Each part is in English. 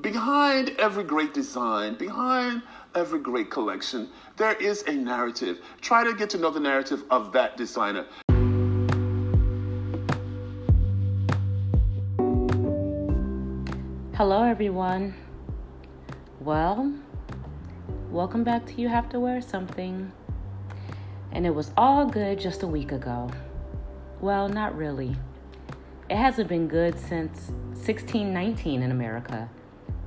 behind every great design, behind every great collection, there is a narrative. Try to get to know the narrative of that designer. Hello, everyone. Well, welcome back to You Have to Wear Something. And it was all good just a week ago. Well, not really. It hasn't been good since 1619 in America.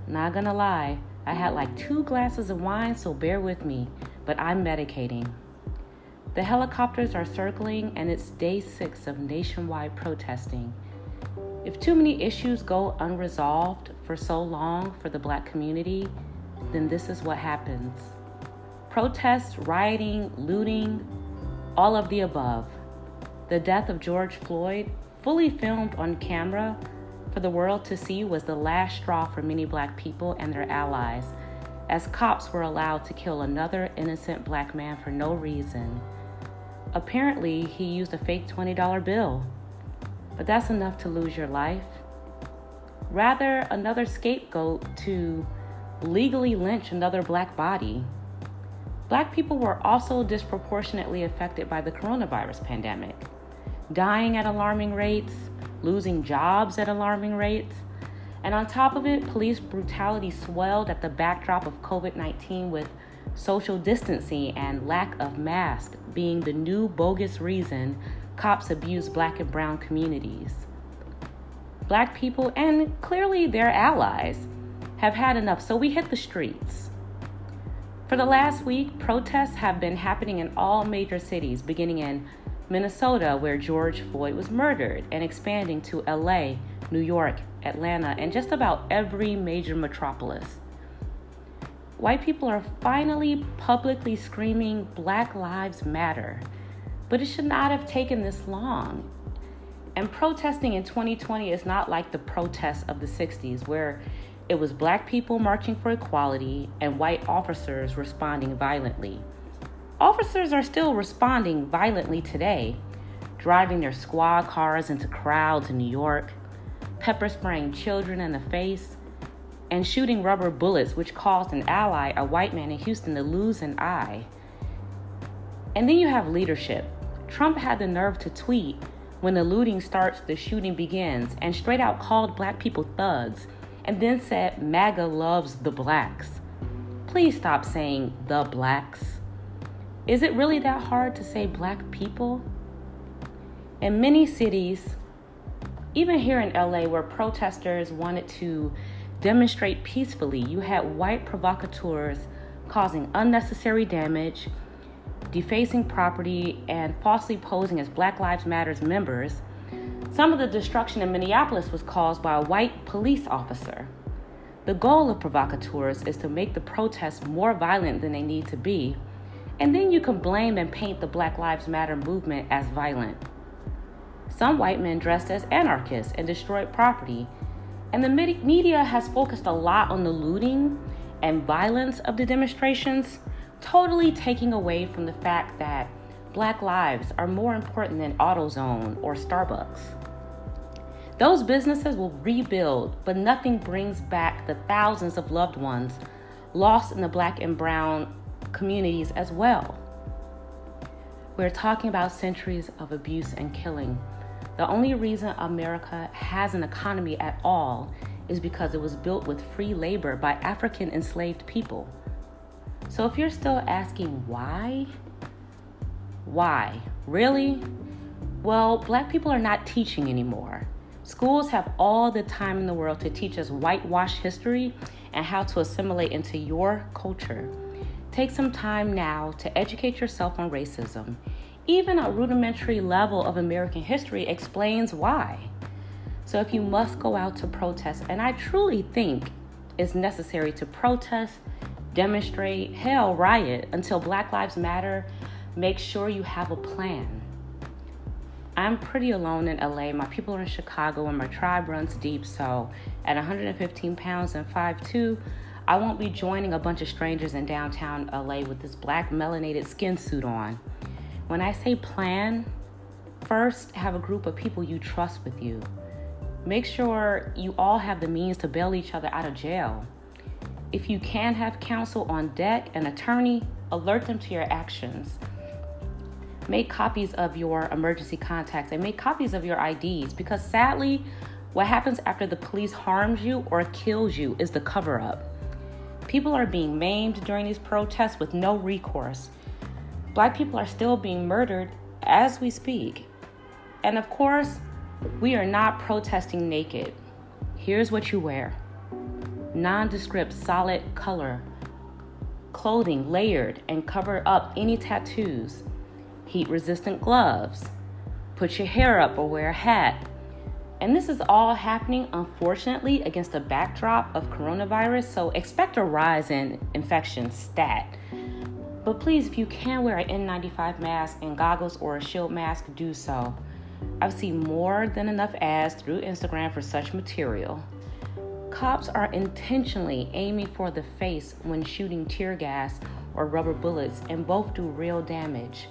Not gonna lie, I had like two glasses of wine, so bear with me, but I'm medicating. The helicopters are circling, and it's day six of nationwide protesting. If too many issues go unresolved for so long for the black community, then this is what happens protests, rioting, looting, all of the above. The death of George Floyd, fully filmed on camera for the world to see, was the last straw for many black people and their allies, as cops were allowed to kill another innocent black man for no reason. Apparently, he used a fake $20 bill but that's enough to lose your life. Rather, another scapegoat to legally lynch another black body. Black people were also disproportionately affected by the coronavirus pandemic, dying at alarming rates, losing jobs at alarming rates. And on top of it, police brutality swelled at the backdrop of COVID 19 with social distancing and lack of masks being the new bogus reason cops abuse black and brown communities. Black people, and clearly their allies, have had enough, so we hit the streets. For the last week, protests have been happening in all major cities, beginning in Minnesota, where George Floyd was murdered, and expanding to LA, New York, Atlanta, and just about every major metropolis. White people are finally publicly screaming Black Lives Matter but it should not have taken this long. And protesting in 2020 is not like the protests of the 60s, where it was black people marching for equality and white officers responding violently. Officers are still responding violently today, driving their squad cars into crowds in New York, pepper spraying children in the face, and shooting rubber bullets, which caused an ally, a white man in Houston, to lose an eye. And then you have leadership Trump had the nerve to tweet when the looting starts, the shooting begins, and straight out called black people thugs, and then said MAGA loves the blacks. Please stop saying the blacks. Is it really that hard to say black people? In many cities, even here in LA, where protesters wanted to demonstrate peacefully, you had white provocateurs causing unnecessary damage defacing property, and falsely posing as Black Lives Matters members, some of the destruction in Minneapolis was caused by a white police officer. The goal of provocateurs is to make the protests more violent than they need to be, and then you can blame and paint the Black Lives Matter movement as violent. Some white men dressed as anarchists and destroyed property, and the media has focused a lot on the looting and violence of the demonstrations totally taking away from the fact that black lives are more important than AutoZone or Starbucks. Those businesses will rebuild, but nothing brings back the thousands of loved ones lost in the black and brown communities as well. We're talking about centuries of abuse and killing. The only reason America has an economy at all is because it was built with free labor by African enslaved people. So if you're still asking why, why? Really? Well, black people are not teaching anymore. Schools have all the time in the world to teach us whitewash history and how to assimilate into your culture. Take some time now to educate yourself on racism. Even a rudimentary level of American history explains why. So, if you must go out to protest, and I truly think it's necessary to protest demonstrate, hell, riot until Black Lives Matter. Make sure you have a plan. I'm pretty alone in LA. My people are in Chicago and my tribe runs deep. So at 115 pounds and 5'2, I won't be joining a bunch of strangers in downtown LA with this black melanated skin suit on. When I say plan, first have a group of people you trust with you. Make sure you all have the means to bail each other out of jail. If you can have counsel on deck, an attorney, alert them to your actions. Make copies of your emergency contacts and make copies of your IDs because sadly, what happens after the police harms you or kills you is the cover up. People are being maimed during these protests with no recourse. Black people are still being murdered as we speak. And of course, we are not protesting naked. Here's what you wear nondescript, solid color, clothing layered and cover up any tattoos, heat resistant gloves, put your hair up or wear a hat. And this is all happening, unfortunately, against a backdrop of coronavirus, so expect a rise in infection stat. But please, if you can wear an N95 mask and goggles or a shield mask, do so. I've seen more than enough ads through Instagram for such material. Cops are intentionally aiming for the face when shooting tear gas or rubber bullets, and both do real damage.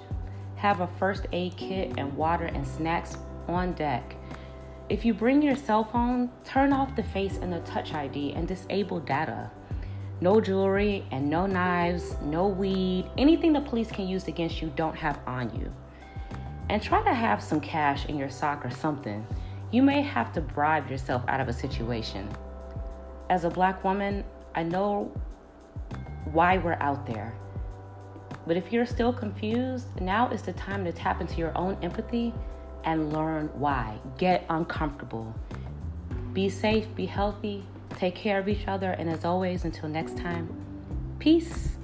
Have a first aid kit and water and snacks on deck. If you bring your cell phone, turn off the face and the touch ID and disable data. No jewelry and no knives, no weed, anything the police can use against you don't have on you. And try to have some cash in your sock or something. You may have to bribe yourself out of a situation. As a black woman, I know why we're out there. But if you're still confused, now is the time to tap into your own empathy and learn why. Get uncomfortable. Be safe, be healthy, take care of each other, and as always, until next time, peace.